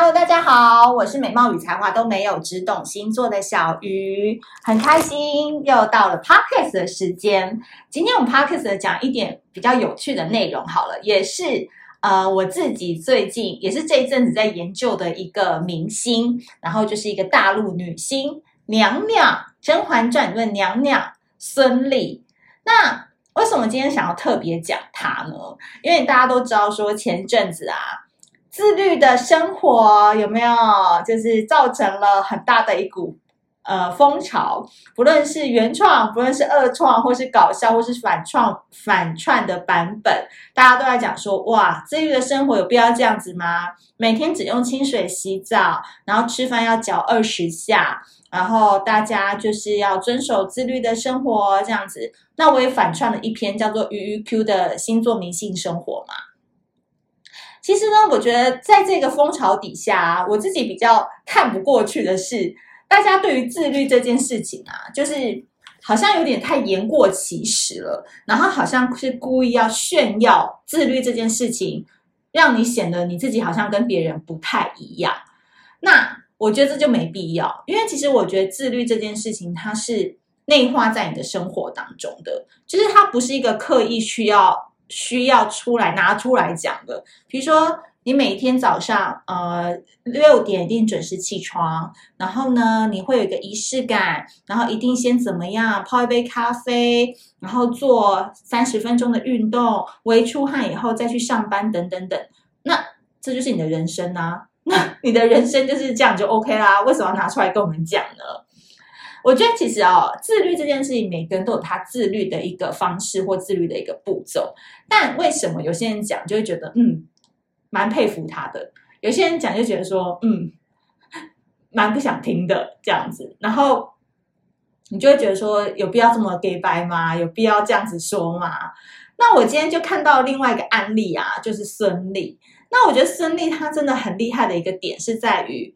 Hello，大家好，我是美貌与才华都没有，只懂星座的小鱼，很开心又到了 Podcast 的时间。今天我们 Podcast 讲一点比较有趣的内容，好了，也是呃我自己最近也是这一阵子在研究的一个明星，然后就是一个大陆女星娘娘，《甄嬛传》里的娘娘孙俪。那为什么今天想要特别讲她呢？因为大家都知道说前阵子啊。自律的生活有没有？就是造成了很大的一股呃风潮，不论是原创，不论是二创，或是搞笑，或是反创反串的版本，大家都在讲说：哇，自律的生活有必要这样子吗？每天只用清水洗澡，然后吃饭要嚼二十下，然后大家就是要遵守自律的生活这样子。那我也反串了一篇叫做《鱼鱼 Q》的星座迷信生活嘛。其实呢，我觉得在这个风潮底下啊，我自己比较看不过去的是，大家对于自律这件事情啊，就是好像有点太言过其实了，然后好像是故意要炫耀自律这件事情，让你显得你自己好像跟别人不太一样。那我觉得这就没必要，因为其实我觉得自律这件事情，它是内化在你的生活当中的，就是它不是一个刻意需要。需要出来拿出来讲的，比如说你每天早上呃六点一定准时起床，然后呢你会有一个仪式感，然后一定先怎么样泡一杯咖啡，然后做三十分钟的运动，微出汗以后再去上班等等等，那这就是你的人生啊，那你的人生就是这样就 OK 啦，为什么要拿出来跟我们讲呢？我觉得其实哦，自律这件事情，每个人都有他自律的一个方式或自律的一个步骤。但为什么有些人讲就会觉得嗯，蛮佩服他的；有些人讲就觉得说嗯，蛮不想听的这样子。然后你就会觉得说，有必要这么假掰吗？有必要这样子说吗？那我今天就看到另外一个案例啊，就是孙俪。那我觉得孙俪她真的很厉害的一个点是在于。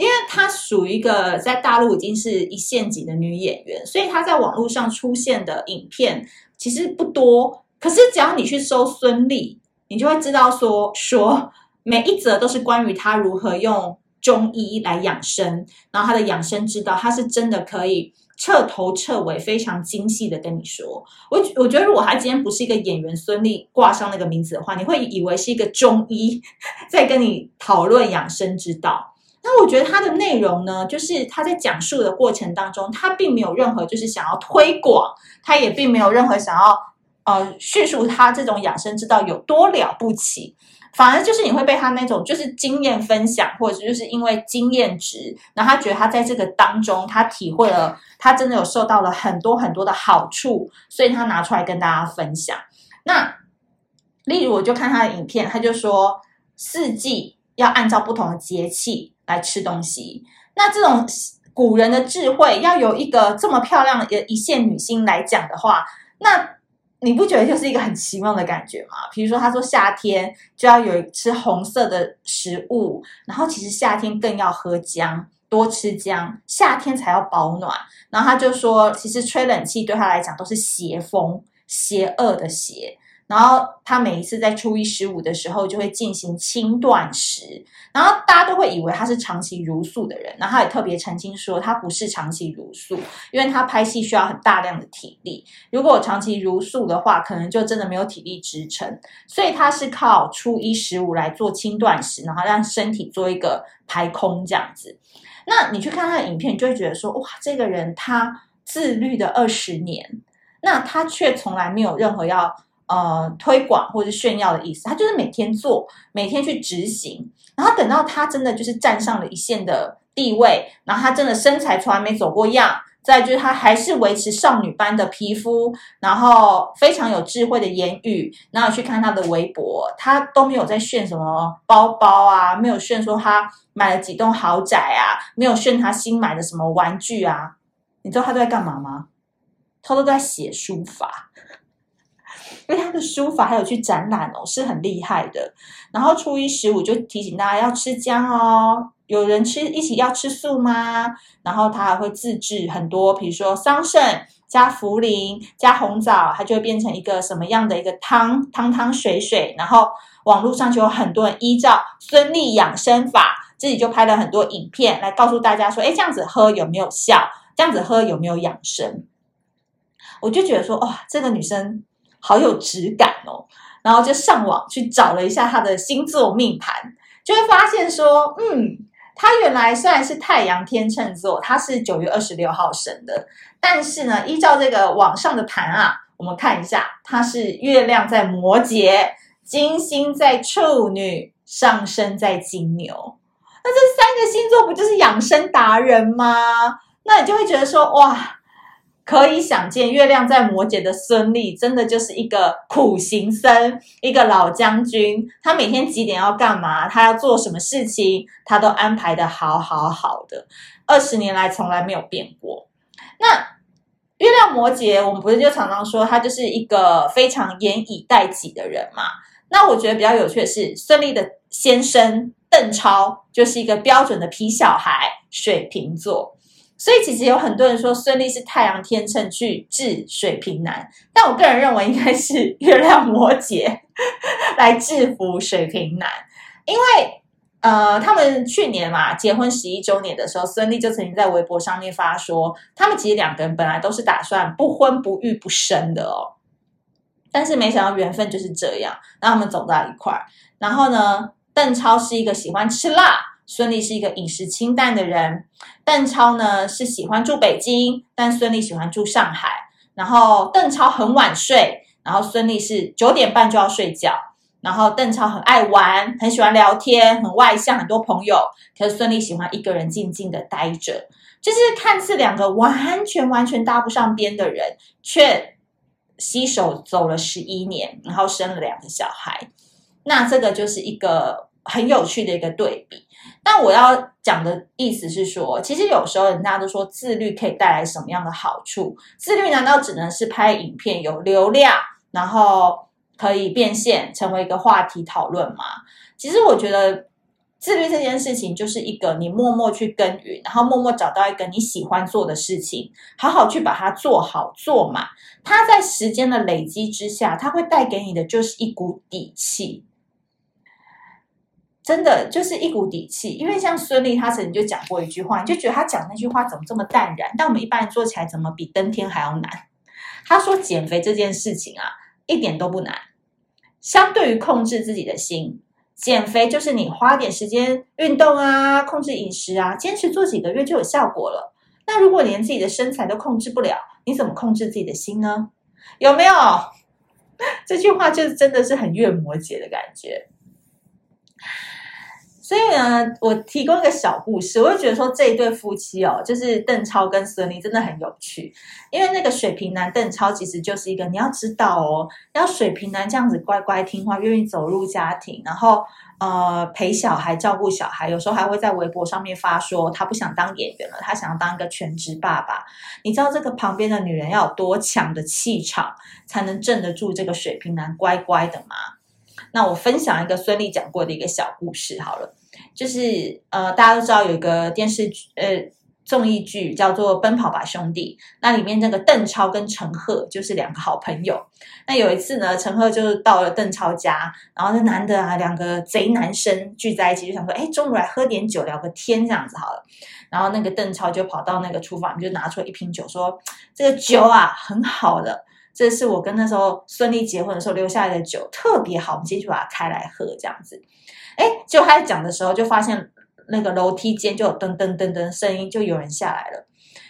因为她属于一个在大陆已经是一线级的女演员，所以她在网络上出现的影片其实不多。可是只要你去搜孙俪，你就会知道说说每一则都是关于她如何用中医来养生，然后她的养生之道，她是真的可以彻头彻尾非常精细的跟你说。我我觉得如果她今天不是一个演员孙俪挂上那个名字的话，你会以为是一个中医 在跟你讨论养生之道。那我觉得他的内容呢，就是他在讲述的过程当中，他并没有任何就是想要推广，他也并没有任何想要呃叙述他这种养生之道有多了不起，反而就是你会被他那种就是经验分享，或者就是因为经验值，然后他觉得他在这个当中他体会了，他真的有受到了很多很多的好处，所以他拿出来跟大家分享。那例如我就看他的影片，他就说四季要按照不同的节气。来吃东西，那这种古人的智慧，要有一个这么漂亮的一线女星来讲的话，那你不觉得就是一个很奇妙的感觉吗？比如说，她说夏天就要有吃红色的食物，然后其实夏天更要喝姜，多吃姜，夏天才要保暖。然后他就说，其实吹冷气对他来讲都是邪风，邪恶的邪。然后他每一次在初一十五的时候就会进行轻断食，然后大家都会以为他是长期茹素的人，然后他也特别澄清说他不是长期茹素，因为他拍戏需要很大量的体力，如果长期茹素的话，可能就真的没有体力支撑，所以他是靠初一十五来做轻断食，然后让身体做一个排空这样子。那你去看他的影片，你就会觉得说哇，这个人他自律的二十年，那他却从来没有任何要。呃，推广或者炫耀的意思，他就是每天做，每天去执行，然后等到他真的就是站上了一线的地位，然后他真的身材从来没走过样，再就是他还是维持少女般的皮肤，然后非常有智慧的言语，然后去看他的微博，他都没有在炫什么包包啊，没有炫说他买了几栋豪宅啊，没有炫他新买的什么玩具啊，你知道他都在干嘛吗？他都在写书法。因为他的书法还有去展览哦，是很厉害的。然后初一十五就提醒大家要吃姜哦。有人吃一起要吃素吗？然后他还会自制很多，比如说桑葚，加茯苓、加红枣，它就会变成一个什么样的一个汤，汤汤水水。然后网络上就有很多人依照孙俪养生法，自己就拍了很多影片来告诉大家说，哎，这样子喝有没有效？这样子喝有没有养生？我就觉得说，哇，这个女生好有质感哦。然后就上网去找了一下他的星座命盘，就会发现说，嗯。他原来虽然是太阳天秤座，他是九月二十六号生的，但是呢，依照这个网上的盘啊，我们看一下，他是月亮在摩羯，金星在处女，上升在金牛。那这三个星座不就是养生达人吗？那你就会觉得说，哇。可以想见，月亮在摩羯的孙俪真的就是一个苦行僧，一个老将军。他每天几点要干嘛？他要做什么事情？他都安排得好好好的，二十年来从来没有变过。那月亮摩羯，我们不是就常常说他就是一个非常严以待己的人嘛？那我觉得比较有趣的是，孙俪的先生邓超就是一个标准的皮小孩，水瓶座。所以其实有很多人说孙俪是太阳天秤去治水瓶男，但我个人认为应该是月亮摩羯 来制服水瓶男，因为呃，他们去年嘛结婚十一周年的时候，孙俪就曾经在微博上面发说，他们其实两个人本来都是打算不婚不育不生的哦，但是没想到缘分就是这样，让他们走到一块儿。然后呢，邓超是一个喜欢吃辣。孙俪是一个饮食清淡的人，邓超呢是喜欢住北京，但孙俪喜欢住上海。然后邓超很晚睡，然后孙俪是九点半就要睡觉。然后邓超很爱玩，很喜欢聊天，很外向，很多朋友。可是孙俪喜欢一个人静静的待着，就是看似两个完全完全搭不上边的人，却携手走了十一年，然后生了两个小孩。那这个就是一个很有趣的一个对比。但我要讲的意思是说，其实有时候人家都说自律可以带来什么样的好处？自律难道只能是拍影片有流量，然后可以变现成为一个话题讨论吗？其实我觉得自律这件事情就是一个你默默去耕耘，然后默默找到一个你喜欢做的事情，好好去把它做好做满。它在时间的累积之下，它会带给你的就是一股底气。真的就是一股底气，因为像孙俪，她曾经就讲过一句话，你就觉得她讲那句话怎么这么淡然？但我们一般人做起来怎么比登天还要难？她说减肥这件事情啊，一点都不难。相对于控制自己的心，减肥就是你花点时间运动啊，控制饮食啊，坚持做几个月就有效果了。那如果连自己的身材都控制不了，你怎么控制自己的心呢？有没有？这句话就是真的是很月摩羯的感觉。所以呢，我提供一个小故事，我就觉得说这一对夫妻哦，就是邓超跟孙俪真的很有趣。因为那个水瓶男邓超其实就是一个你要知道哦，要水瓶男这样子乖乖听话，愿意走入家庭，然后呃陪小孩、照顾小孩，有时候还会在微博上面发说他不想当演员了，他想要当一个全职爸爸。你知道这个旁边的女人要有多强的气场，才能镇得住这个水瓶男乖乖的吗？那我分享一个孙俪讲过的一个小故事好了。就是呃，大家都知道有一个电视剧呃综艺剧叫做《奔跑吧兄弟》，那里面那个邓超跟陈赫就是两个好朋友。那有一次呢，陈赫就到了邓超家，然后那男的啊，两个贼男生聚在一起，就想说，哎，中午来喝点酒聊个天这样子好了。然后那个邓超就跑到那个厨房，就拿出一瓶酒，说：“这个酒啊，很好的，这是我跟那时候孙俪结婚的时候留下来的酒，特别好，我们继续把它开来喝这样子。”哎，就他在讲的时候，就发现那个楼梯间就有噔噔噔噔声音，就有人下来了。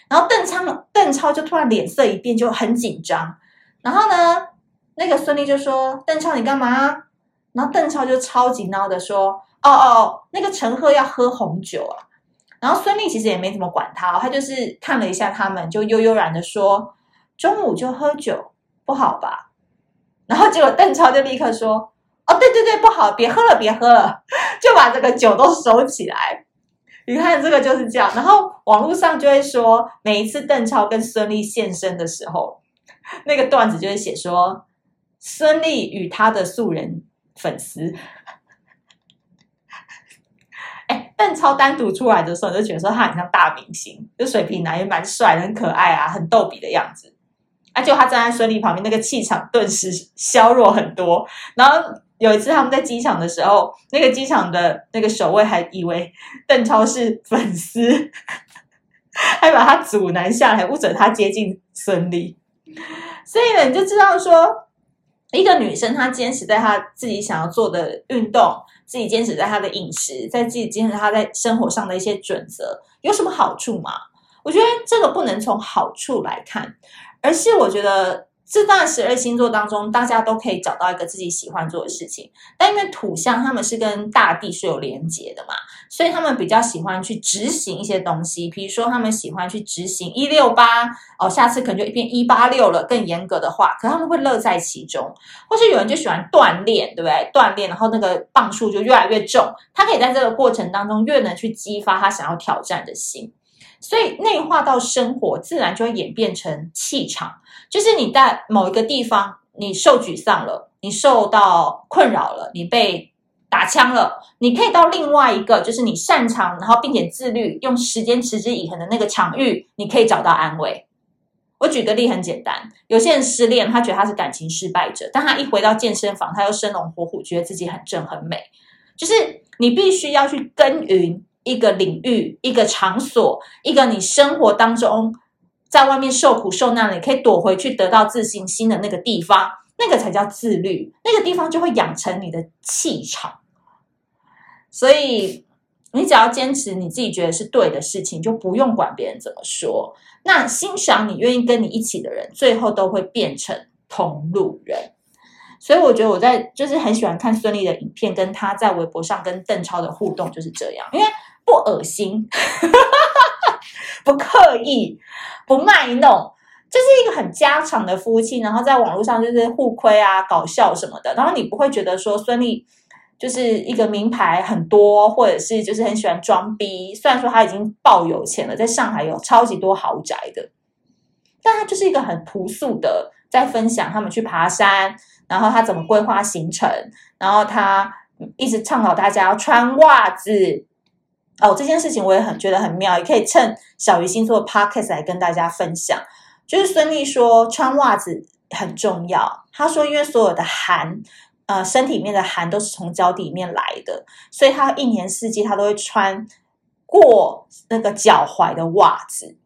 然后邓超邓超就突然脸色一变，就很紧张。然后呢，那个孙俪就说：“邓超，你干嘛？”然后邓超就超级闹的说：“哦哦，那个陈赫要喝红酒啊。”然后孙俪其实也没怎么管他，他就是看了一下他们，就悠悠然的说：“中午就喝酒，不好吧？”然后结果邓超就立刻说。哦，对对对，不好，别喝了，别喝了，就把这个酒都收起来。你看，这个就是这样。然后网络上就会说，每一次邓超跟孙俪现身的时候，那个段子就会写说，孙俪与他的素人粉丝。哎，邓超单独出来的时候，就觉得说他很像大明星，就水瓶男也蛮帅，很可爱啊，很逗比的样子。就他站在孙俪旁边，那个气场顿时削弱很多。然后有一次他们在机场的时候，那个机场的那个守卫还以为邓超是粉丝，还把他阻拦下来，不准他接近孙俪。所以呢，你就知道说，一个女生她坚持在她自己想要做的运动，自己坚持在她的饮食，在自己坚持她在生活上的一些准则，有什么好处吗？我觉得这个不能从好处来看，而是我觉得这段十二星座当中，大家都可以找到一个自己喜欢做的事情。但因为土象他们是跟大地是有连接的嘛，所以他们比较喜欢去执行一些东西。比如说，他们喜欢去执行一六八哦，下次可能就变一八六了，更严格的话，可他们会乐在其中。或是有人就喜欢锻炼，对不对？锻炼，然后那个磅数就越来越重，他可以在这个过程当中越能去激发他想要挑战的心。所以内化到生活，自然就会演变成气场。就是你在某一个地方，你受沮丧了，你受到困扰了，你被打枪了，你可以到另外一个，就是你擅长，然后并且自律，用时间持之以恒的那个场域，你可以找到安慰。我举个例很简单，有些人失恋，他觉得他是感情失败者，但他一回到健身房，他又生龙活虎，觉得自己很正很美。就是你必须要去耕耘。一个领域，一个场所，一个你生活当中在外面受苦受难了，你可以躲回去得到自信心的那个地方，那个才叫自律。那个地方就会养成你的气场。所以，你只要坚持你自己觉得是对的事情，就不用管别人怎么说。那欣赏你、愿意跟你一起的人，最后都会变成同路人。所以，我觉得我在就是很喜欢看孙俪的影片，跟她在微博上跟邓超的互动就是这样，因为。不恶心，不刻意，不卖弄，就是一个很家常的夫妻，然后在网络上就是互亏啊、搞笑什么的，然后你不会觉得说孙俪就是一个名牌很多，或者是就是很喜欢装逼。虽然说他已经爆有钱了，在上海有超级多豪宅的，但他就是一个很朴素的，在分享他们去爬山，然后他怎么规划行程，然后他一直倡导大家要穿袜子。哦，这件事情我也很觉得很妙，也可以趁小鱼星座 podcast 来跟大家分享。就是孙俪说穿袜子很重要，她说因为所有的寒，呃，身体里面的寒都是从脚底里面来的，所以她一年四季她都会穿过那个脚踝的袜子。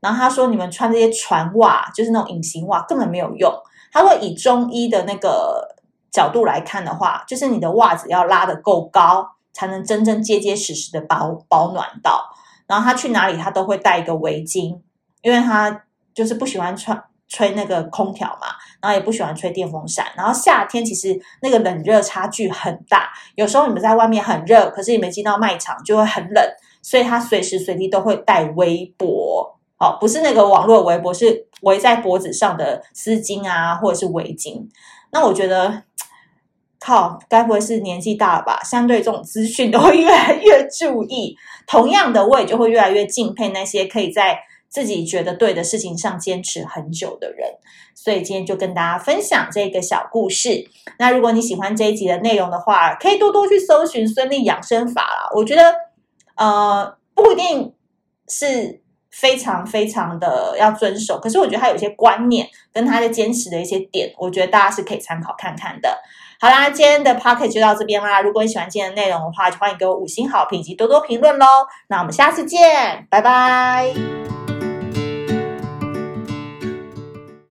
然后他说，你们穿这些船袜，就是那种隐形袜，根本没有用。他说以中医的那个角度来看的话，就是你的袜子要拉得够高。才能真正结结实实的保保暖到，然后他去哪里他都会带一个围巾，因为他就是不喜欢穿吹那个空调嘛，然后也不喜欢吹电风扇，然后夏天其实那个冷热差距很大，有时候你们在外面很热，可是你们进到卖场就会很冷，所以他随时随地都会带围脖，哦，不是那个网络围脖，是围在脖子上的丝巾啊，或者是围巾。那我觉得。靠，该不会是年纪大了吧？相对这种资讯都会越来越注意。同样的，我也就会越来越敬佩那些可以在自己觉得对的事情上坚持很久的人。所以今天就跟大家分享这个小故事。那如果你喜欢这一集的内容的话，可以多多去搜寻孙俪养生法啦。我觉得，呃，不一定是非常非常的要遵守，可是我觉得他有些观念跟他的坚持的一些点，我觉得大家是可以参考看看的。好啦，今天的 podcast 就到这边啦。如果你喜欢今天的内容的话，就欢迎给我五星好评以及多多评论喽。那我们下次见，拜拜。